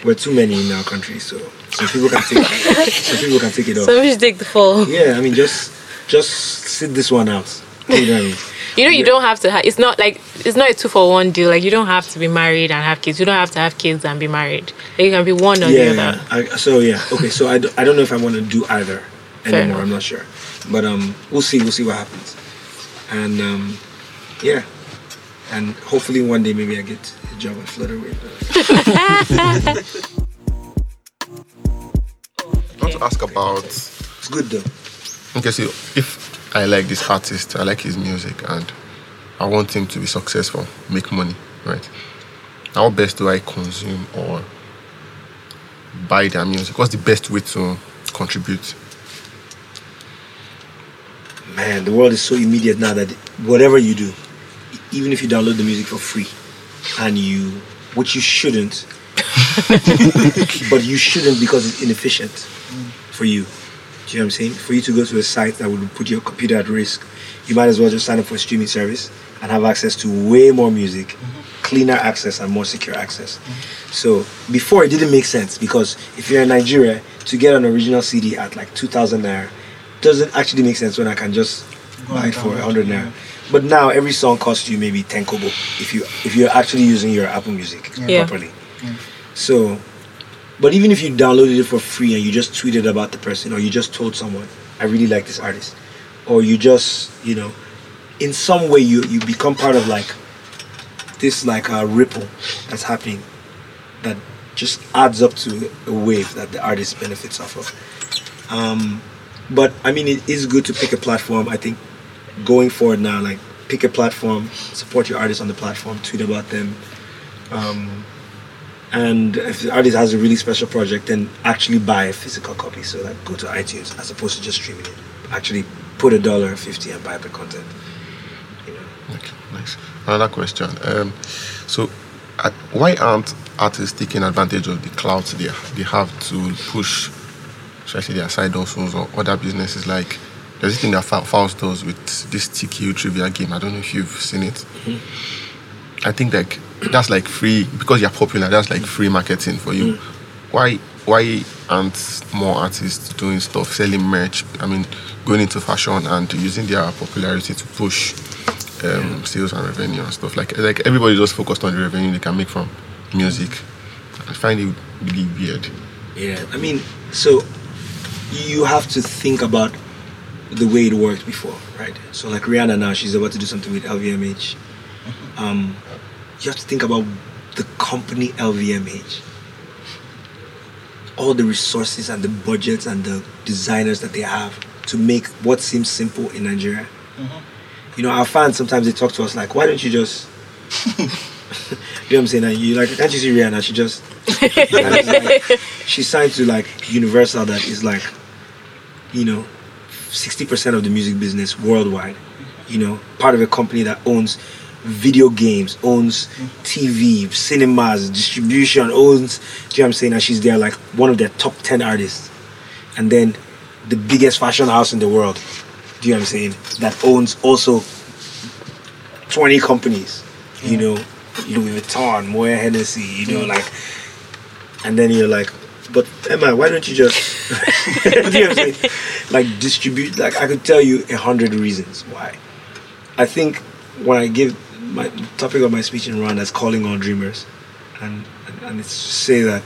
B: We're too many in our country, so some people can take some people can take it *laughs* off.
A: Somebody should take the fall.
B: Yeah, I mean, just just sit this one out. You know what I mean?
A: You know, you don't have to. Ha- it's not like it's not a two for one deal. Like you don't have to be married and have kids. You don't have to have kids and be married. Like, you can be one or the
B: yeah.
A: other.
B: I, so yeah, okay. So I, d- I don't know if I want to do either
A: Fair
B: anymore.
A: enough.
B: I'm not sure, but um, we'll see. We'll see what happens, and um, yeah, and hopefully one day maybe I get a job at Flutterwave.
C: I want to ask about
B: It's good though.
C: Okay, so if I like this artist, I like his music, and I want him to be successful, make money, right? How best do I consume or buy their music? What's the best way to contribute?
B: Man, the world is so immediate now that whatever you do, even if you download the music for free, and you, which you shouldn't, *laughs* but you shouldn't because it's inefficient for you. Do you know what I'm saying? For you to go to a site that would put your computer at risk, you might as well just sign up for a streaming service and have access to way more music, cleaner access, and more secure access. So before it didn't make sense because if you're in Nigeria, to get an original CD at like 2,000 naira doesn't actually make sense when I can just
D: Go
B: buy it for
D: download,
B: 100 naira. But now every song costs you maybe 10 kobo if you if you're actually using your Apple Music
A: Yeah.
B: properly. So, but even if you downloaded it for free and you just tweeted about the person or you just told someone, I really like this artist, or you just, you know, in some way you you become part of like this like a ripple that's happening that just adds up to a wave that the artist benefits off of. Um, but I mean, it is good to pick a platform. I think going forward now, like pick a platform, support your artists on the platform, tweet about them. Um, and if the artist has a really special project, then actually buy a physical copy. So like go to iTunes as opposed to just streaming it. Actually put a dollar fifty and buy the content. You know.
C: Okay, nice. Another question. Um, so, at, why aren't artists taking advantage of the clout they, they have to push, especially their side hustles or other businesses? Like, there's this thing that Fa- Faust does with this TQ trivia game. I don't know if you've seen it. I think like that's like free because you're popular. That's like free marketing for you. Why why aren't more artists doing stuff, selling merch? I mean, going into fashion and using their popularity to push um, sales and revenue and stuff. Like like everybody just focused on the revenue they can make from music. I find it really weird.
B: Yeah, I mean, so you have to think about the way it worked before, right? So like Rihanna now, she's about to do something with LVMH. Um, you have to think about the company LVMH, all the resources and the budgets and the designers that they have to make what seems simple in Nigeria. Mm-hmm. You know, our fans sometimes they talk to us like, "Why don't you just?" *laughs* you know what I'm saying? And you like, can't you see Rihanna? She just like, *laughs* she signed to like Universal that is like, you know, sixty percent of the music business worldwide. You know, part of a company that owns video games, owns TV, cinemas, distribution, owns. Do you know what I'm saying? And she's there like one of their top ten artists, and then the biggest fashion house in the world. Do you know what I'm saying? That owns also twenty companies. You know, Louis Vuitton, Moët Hennessy. You know, like and then you're like, but MI, why don't you just, *laughs* you know what I'm saying? Like distribute? Like I could tell you a hundred reasons why. I think when I give my topic of my speech in Rwanda is calling all dreamers, and and, and it's to say that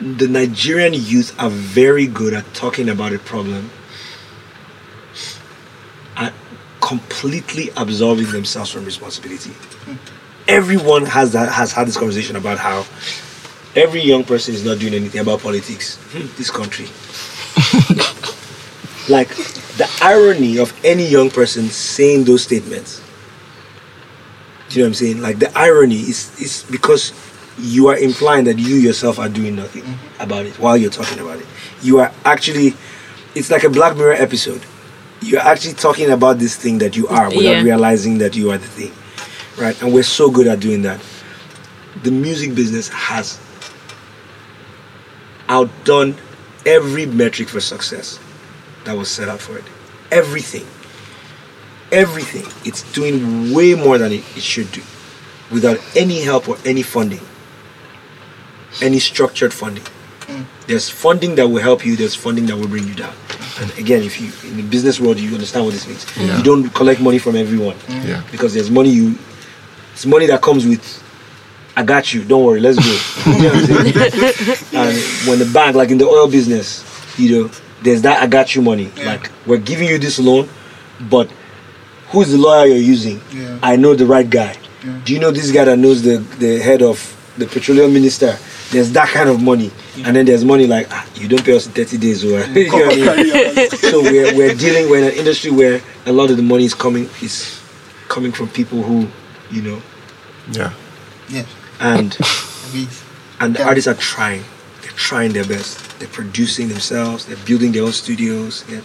B: the Nigerian youth are very good at talking about a problem and completely absolving themselves from responsibility. Everyone has that has had this conversation about how every young person is not doing anything about politics this country *laughs* like the irony of any young person saying those statements do you know what i'm saying like the irony is is because you are implying that you yourself are doing nothing mm-hmm. about it while you're talking about it you are actually it's like a black mirror episode you're actually talking about this thing that you are without
A: Yeah.
B: realizing that you are the thing right? And we're so good at doing that. The music business has outdone every metric for success that was set up for it. Everything. everything. It's doing way more than it, it should do without any help or any funding, any structured funding. There's funding that will help you, there's funding that will bring you down. And again, if you in the business world, you understand what this means.
C: Yeah.
B: You don't collect money from everyone
C: Yeah.
B: because there's money you, it's money that comes with. I got you. Don't worry. Let's go. *laughs* You know what I'm saying? *laughs* and when the bank, like in the oil business, you know, there's that I got you money.
D: Yeah.
B: Like we're giving you this loan, but who's the lawyer you're using?
D: Yeah.
B: I know the right guy.
D: Yeah.
B: Do you know this guy that knows the the head of the petroleum minister? There's that kind of money, and then there's money like ah, you don't pay us in 30 days, or *laughs* you know I mean? *laughs* so we're, we're dealing we're in an industry where a lot of the money is coming is coming from people who you know
C: Yeah.
D: Yeah.
B: and *laughs*
D: We,
B: and the
D: Yeah.
B: artists are trying they're trying their best they're producing themselves. They're building their own studios. They're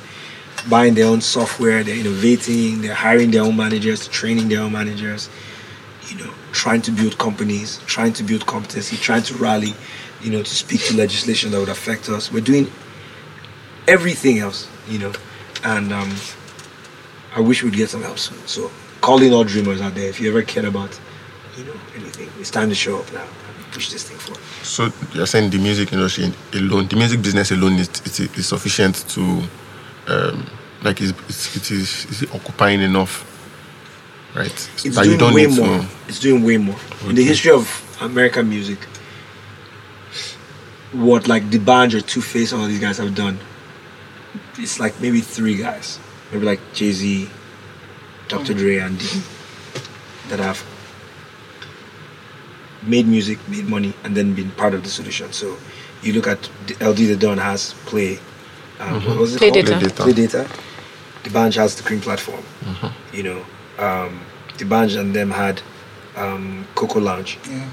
B: buying their own software. They're innovating. They're hiring their own managers training their own managers you know trying to build companies trying to build competency trying to rally you know to speak to legislation that would affect us. We're doing everything else you know and um i wish we'd get some help soon. So calling all dreamers out there if you ever cared about you know anything it's time to show up now. And push this thing forward
C: So you're saying the music industry alone, the music business alone is is, is sufficient to, um, like, is is it is, is it occupying enough, right?
B: it's
C: That
B: doing way more
C: to.
B: it's doing way more. In the history of american music what like D'banj or two face all these guys have done it's like maybe three guys. Maybe like jay-z dr. Dre and Diddy that have made music made money and then been part of the solution so you look at the eLDee the Don has play um, what was it
A: Play
B: called?
A: Data.
C: Play data.
B: play data D'banj has the cream platform
C: Mm-hmm.
B: you know um, D'banj and them had um, coco lounge
D: yeah.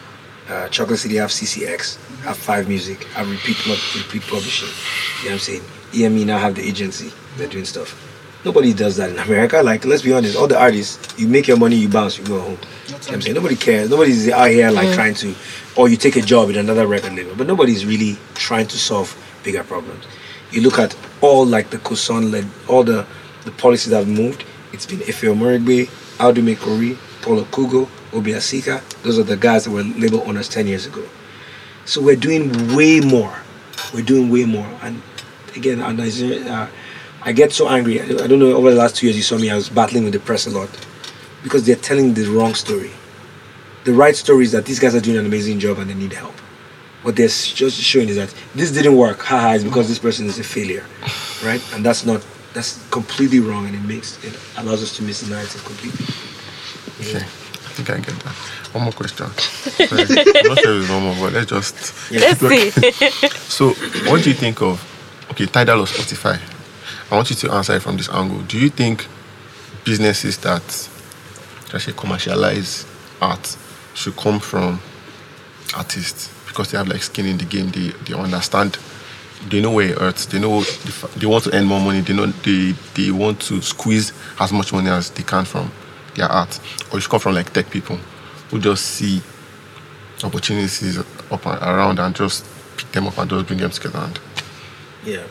B: uh, Chocolate City have CCX, have Five Music, have Repeat Repeat Publishing. You know what I'm saying? EME now have the agency. They're doing stuff. Nobody does that in America. Like, let's be honest, all the artists, you make your money, you bounce, you go home. You know what I'm saying? Nobody cares. Nobody's out here like trying to, or you take a job in another record label, but nobody's really trying to solve bigger problems. You look at all like the COSON led, all the, the policies that have moved. It's been Efe Omorogbe, Audu Maikori, Paulo Kugo, Obi Asika. Those are the guys that were label owners 10 years ago. So we're doing way more. We're doing way more. And again, our Nigeria, uh, I get so angry. I don't know, over the last two years, you saw me, I was battling with the press a lot because they're telling the wrong story. The right story is that these guys are doing an amazing job and they need help. What they're just showing is that this didn't work. Haha, it's because this person is a failure, right? And that's not. That's completely wrong, and it makes it allows us to miss the narrative completely.
C: Okay, I think I get that. One more question. Sorry, *laughs* I'm not sure it's one more, but let's just.
A: Let's see. *laughs*
C: So, what do you think of, okay, Tidal or Spotify? I want you to answer it from this angle. Do you think businesses that say commercialize art should come from artists because they have like skin in the game? They they understand, they know where it hurts. They know the they want to earn more money. They know they they want to squeeze as much money as they can from their art. Or it should come from like tech people who just see opportunities up and around and just pick them up and just bring them together. And
B: Yeah.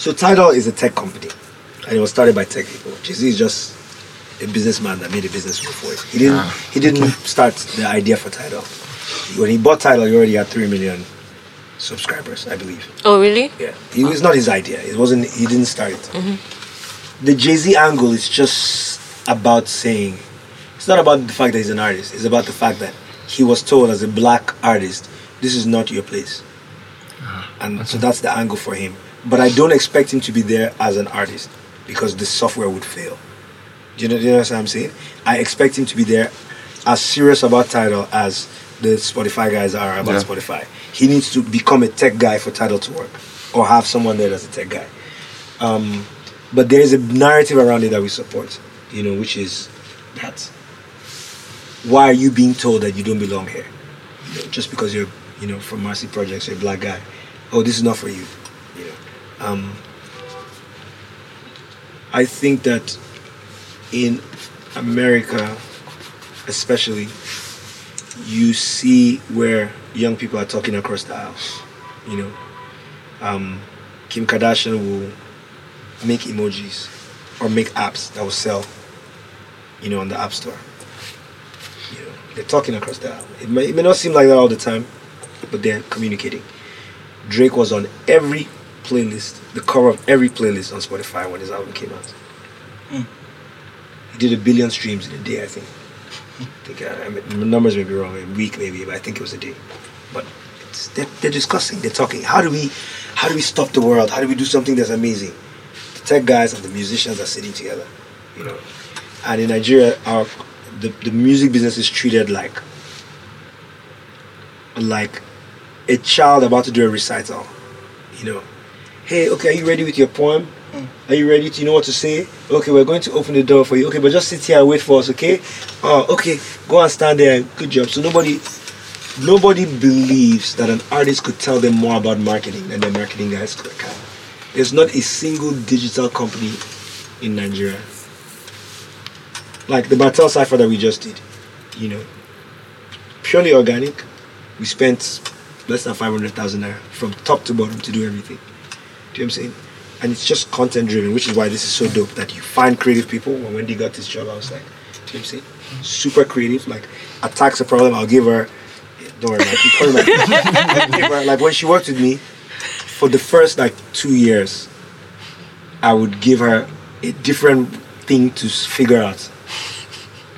B: So Tidal is a tech company, and it was started by tech people. Jay Z is just a businessman that made a business before it. He didn't.
C: Ah,
B: he didn't start the idea for Tidal. When he bought Tidal, he already had three million subscribers, I believe.
A: Oh, really?
B: Yeah, it was not his idea. It wasn't. He didn't start it. The Jay Z angle is just about saying, it's not about the fact that he's an artist. It's about the fact that he was told as a black artist, this is not your place, and so that's the angle for him. But I don't expect him to be there as an artist because the software would fail. Do you know, do you know what I'm saying? I expect him to be there as serious about Tidal as the Spotify guys are about
C: Yeah.
B: Spotify. He needs to become a tech guy for Tidal to work, or have someone there that's a tech guy. Um, but there is a narrative around it that we support, you know, which is that why are you being told that you don't belong here? You know, just because you're, you know, from Marcy Projects, you're a black guy. Oh, this is not for you. You know, um, I think that in America, especially, you see where young people are talking across the aisle. You know, um, Kim Kardashian will make emojis or make apps that will sell you know, on the App Store. You know, they're talking across the app. It may, it may not seem like that all the time, but they're communicating. Drake was on every playlist, the cover of every playlist on Spotify when his album came out.
D: Mm.
B: He did a billion streams in a day, I think. I *laughs* think uh, I mean, the numbers may be wrong, a week maybe, but I think it was a day. But it's, they're, they're discussing, they're talking. How do we, how do we stop the world? How do we do something that's amazing? The tech guys and the musicians are sitting together, you know. And in Nigeria, our the, the music business is treated like like a child about to do a recital. You know, hey, okay, are you ready with your poem? Are you ready? Do you know what to say? Okay, we're going to open the door for you. Okay, but just sit here and wait for us, okay? Oh, okay, go and stand there. Good job. So nobody nobody believes that an artist could tell them more about marketing than the marketing guys can. There's not a single digital company in Nigeria. Like the Martell cipher that we just did, you know, purely organic. We spent less than 500,000 naira from top to bottom to do everything. What I'm saying? And it's just content driven, which is why this is so dope that you find creative people. When Wendy got this job, I was like, you what I'm saying? Super creative. Like, attacks a problem, I'll give her. Don't worry, give *laughs* her- like when she worked with me, for the first like two years, I would give her a different thing to figure out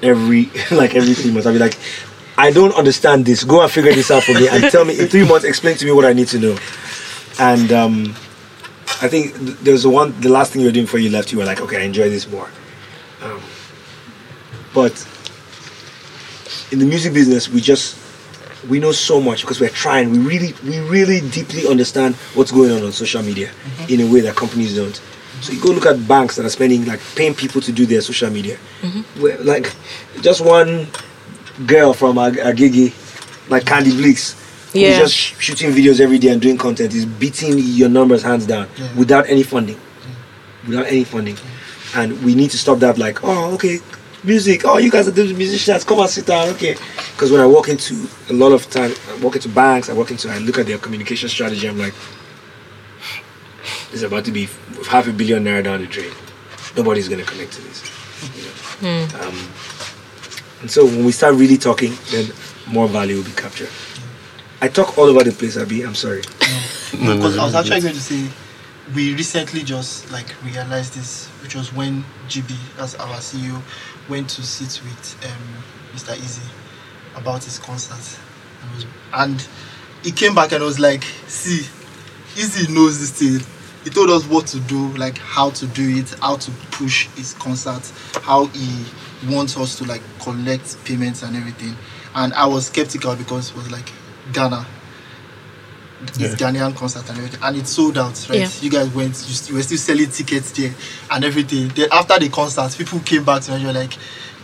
B: every *laughs* like every three months. I'd be like, I don't understand this. Go and figure this out for me and tell me in three months. Explain to me what I need to know. And um, I think th- there's the one the last thing you were doing before you left. You were like, okay, I enjoy this more. Um, but in the music business, we just we know so much because we're trying. We really we really deeply understand what's going on on social media in a way that companies don't. So you go look at banks that are spending like paying people to do their social media. Where, like just one girl from Ag- Agege, like Candy Blix,
A: Yeah.
B: who's just sh- shooting videos every day and doing content is beating your numbers hands down
D: Yeah.
B: without any funding. Without any funding. And we need to stop that like, oh okay, music, oh you guys are the musicians, come and sit down, okay. Because when I walk into a lot of time I walk into banks, I walk into I look at their communication strategy, I'm like, it's about to be half a billion naira down the drain. Nobody's gonna connect to this. You know? um, and so when we start really talking, then more value will be captured. I talk all over the place, Abi. I'm sorry.
C: No, no, *laughs*
D: Because I was actually
C: no.
D: going to say, we recently just like realized this, which was when GB, as our CEO, went to sit with um, Mr. Eazi about his concert, and, was, and he came back and was like, "See, Eazi knows this thing. He told us what to do, like how to do it, how to push his concert, how he wants us to like collect payments and everything." And I was skeptical because it was like Ghana, his
C: Yeah.
D: Ghanaian concert and everything, and it sold out. Right?
A: Yeah.
D: You guys went, you, st- you were still selling tickets there and everything. Then after the concert, people came back to Nigeria like,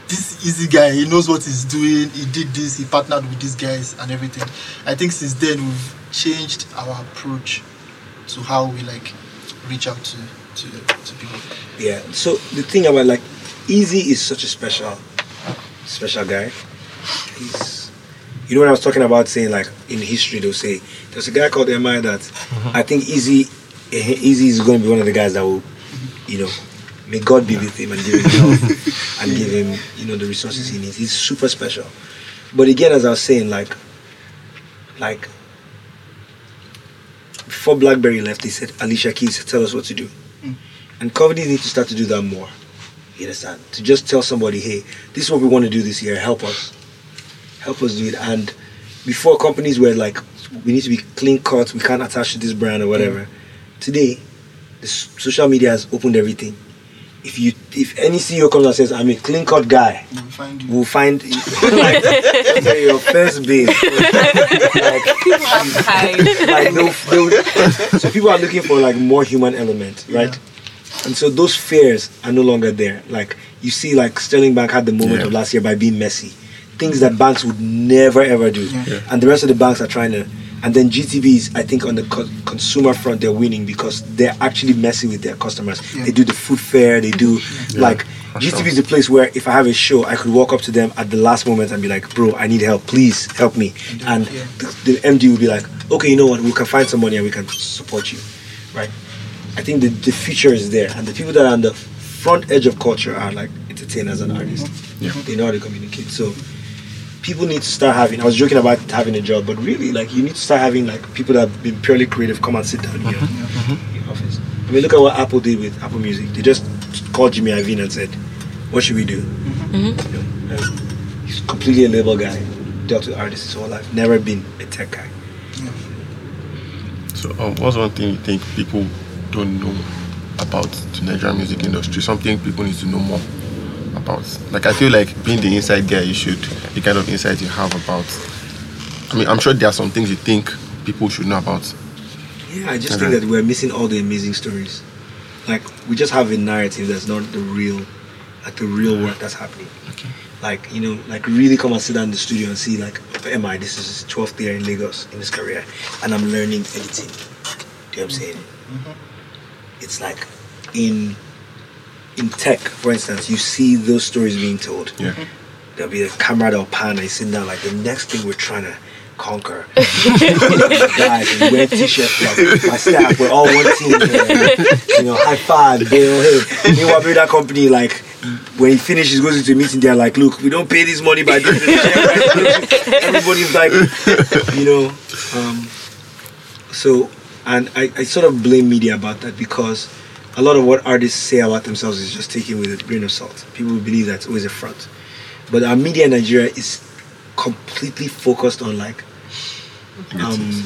D: "This Eazi guy, he knows what he's doing. He did this. He partnered with these guys and everything." I think since then we've changed our approach to how we like reach out to to, to people.
B: Yeah. So the thing about like Eazi is such a special, special guy. He's, you know what I was talking about saying like in history they'll say there's a guy called MI that uh-huh. I think Eazi, Eazi eh, is going to be one of the guys that will, you know, may God be with him and give him *laughs* health and give him you know the resources he needs. He's super special. But again, as I was saying, like, like before BlackBerry left, he said, Alicia Keys, tell us what to do. Hmm. And companies need to start to do that more. You understand? To just tell somebody, hey, this is what we want to do this year. Help us. Help us do it. And before companies were like, we need to be clean cut. We can't attach to this brand or whatever. Today, the social media has opened everything. If you, if any CEO comes and says, I'm a clean cut guy,
D: We'll find you.
B: we'll find *laughs* like, okay, your first base. like, *laughs* like they'll, they'll, so people are looking for like more human element, right? And so those fears are no longer there. Like you see, like Sterling Bank had the moment
C: Yeah.
B: of last year by being messy, things that banks would never ever do,
D: Yeah.
B: and the rest of the banks are trying to. And then GTB's, I think on the co- consumer front, they're winning because they're actually messing with their customers.
D: Yeah.
B: They do the food fair, they do
C: Yeah,
B: like
C: for
B: GTB
C: sure.
B: is the place where if I have a show, I could walk up to them at the last moment and be like, "Bro, I need help. Please help me." And the, the MD will be like, "Okay, you know what? We can find some money and we can support you." Right? I think the, the future is there, and the people that are on the front edge of culture are like, entertain as an artist.
C: Yeah.
B: They know how to communicate. So people need to start having. I was joking about having a job, but really, like you need to start having like people that have been purely creative come and sit down here mm-hmm, in your, your office. I mean, look at what Apple did with Apple Music. They just called Jimmy Iovine and said, "What should we do?" Mm-hmm. You know, and he's completely a label guy. Dealt with artists his whole life. Never been a tech guy.
C: So, um, what's one thing you think people don't know about the Nigerian music industry? Something people need to know more about. Like, I feel like being the inside guy, you should the kind of insight you have about. I mean, I'm sure there are some things you think people should know about.
B: Yeah, I just
C: Okay.
B: think that we're missing all the amazing stories. Like we just have a narrative that's not the real, like the real work that's happening. Like you know, like really come and sit down in the studio and see like, MI, this is his 12th year in Lagos in his career, and I'm learning editing. Do you know what I'm saying? Mm-hmm. It's like in in tech, for instance, you see those stories being told.
C: Yeah.
B: There'll be a camera that'll pan and you sit down like the next thing we're trying to conquer. *laughs* Guys, and wear t-shirts like my staff, we're all one team here. You know, high five, Bill. Hey, meanwhile, build that company like when he finishes, goes into a meeting. They're like, "Look, we don't pay this money by doing this." *laughs* Everybody's like, you know, um, so and I, I sort of blame media about that because a lot of what artists say about themselves is just taken with a grain of salt. People believe that's always a front, but our media in Nigeria is completely focused on like, um,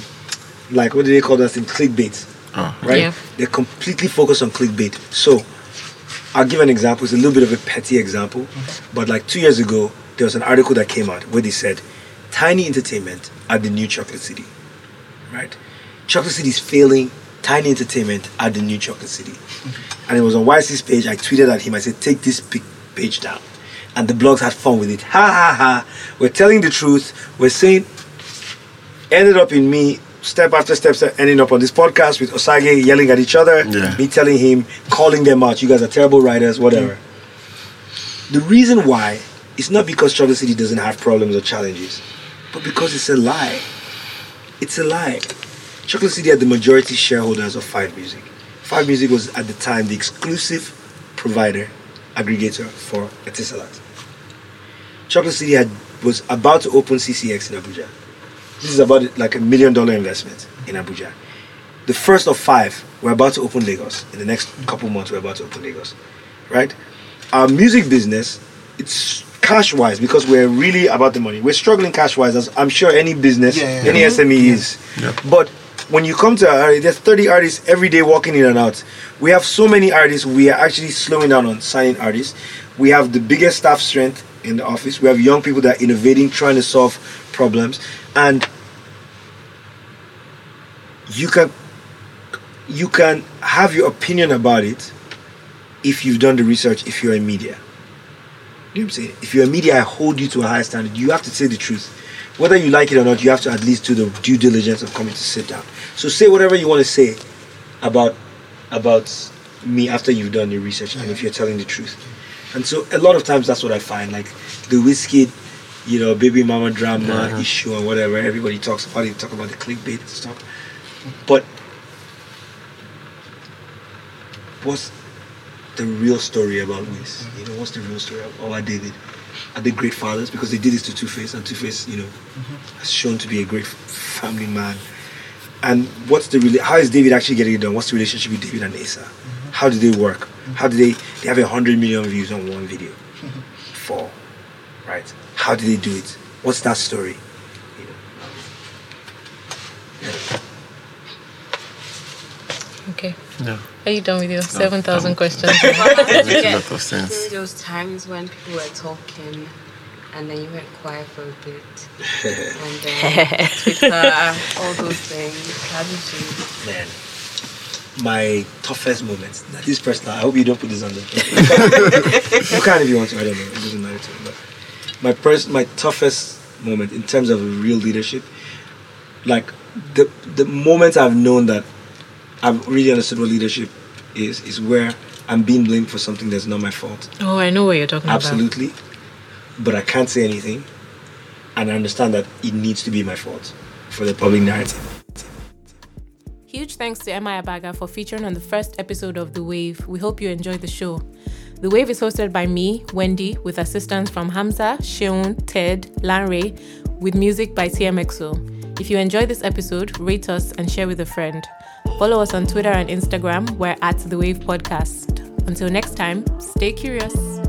B: like what do they call that thing? Clickbait,
C: Ah,
B: right?
A: Yeah.
B: They're completely focused on clickbait. So I'll give an example. It's a little bit of a petty example, but like two years ago, there was an article that came out where they said, "Tiny Entertainment are the new Chocolate City." Right? Chocolate City is failing. Tiny Entertainment at the new Chocolate City, and it was on YC's page. I tweeted at him. I said, "Take this page down," and the blogs had fun with it. Ha ha ha! We're telling the truth. We're saying. Ended up in me step after step, step ending up on this podcast with Osage yelling at each other,
C: Yeah.
B: me telling him, calling them out. You guys are terrible writers, whatever. The reason why is not because Chocolate City doesn't have problems or challenges, but because it's a lie. It's a lie. Chocolate City had the majority shareholders of Five Music. Five Music was at the time the exclusive provider, aggregator for Etisalat. Chocolate City had was about to open CCX in Abuja. This is about like a million dollar investment in Abuja. The first of five, we're about to open Lagos. In the next couple months, we're about to open Lagos. Right? Our music business, it's cash wise because we're really about the money. We're struggling cash wise, as I'm sure any business,
D: Yeah, yeah,
B: any
D: yeah.
B: SME is. But when you come to our, there's 30 artists every day walking in and out. We have so many artists, we are actually slowing down on signing artists. We have the biggest staff strength in the office. We have young people that are innovating, trying to solve problems. And you can you can have your opinion about it if you've done the research if you're in media. You know what I'm saying? If you're in media, I hold you to a high standard. You have to say the truth. Whether you like it or not, you have to at least do the due diligence of coming to sit down. So say whatever you want to say about about me after you've done your research and if you're telling the truth. And so a lot of times that's what I find. Like the Wizkid, you know, baby mama drama
C: Yeah.
B: issue and whatever. Everybody talks about it, talk about the clickbait and stuff. But what's the real story about Wiz? You know, what's the real story our David? Are they great fathers? Because they did this to Two Face, and Two Face, you know, has shown to be a great family man. And what's the rela- how is David actually getting it done? What's the relationship with David and Asa? How do they work? How do they they have a hundred million views on one video? Four, right? How do they do it? What's that story? You know, yeah.
A: Okay.
C: Yeah.
A: Are you done with your 7,000
C: I'm-
A: questions? *laughs*
C: Makes a lot of sense.
E: During those times when people were talking and then you went quiet for a bit and then *laughs* Twitter, all those things. How did you?
B: man, my toughest moments. Now, this personal. I hope you don't put this on the. *laughs* you can if you want to. I don't know. It doesn't matter to me. But my pers- my toughest moment in terms of real leadership, like the the moment I've known that I've really understood what leadership is, is where I'm being blamed for something that's not my fault.
A: oh, I know what you're talking about.
B: Absolutely. But I can't say anything. And I understand that it needs to be my fault for the public narrative.
A: Huge thanks to MI Abaga for featuring on the first episode of The Wave. We hope you enjoyed the show. The Wave is hosted by me, Wendy, with assistance from Hamza, Sheon, Ted, Lanre, with music by TMXO. If you enjoyed this episode, rate us and share with a friend. Follow us on Twitter and Instagram. We're at The Wave Podcast. Until next time, stay curious.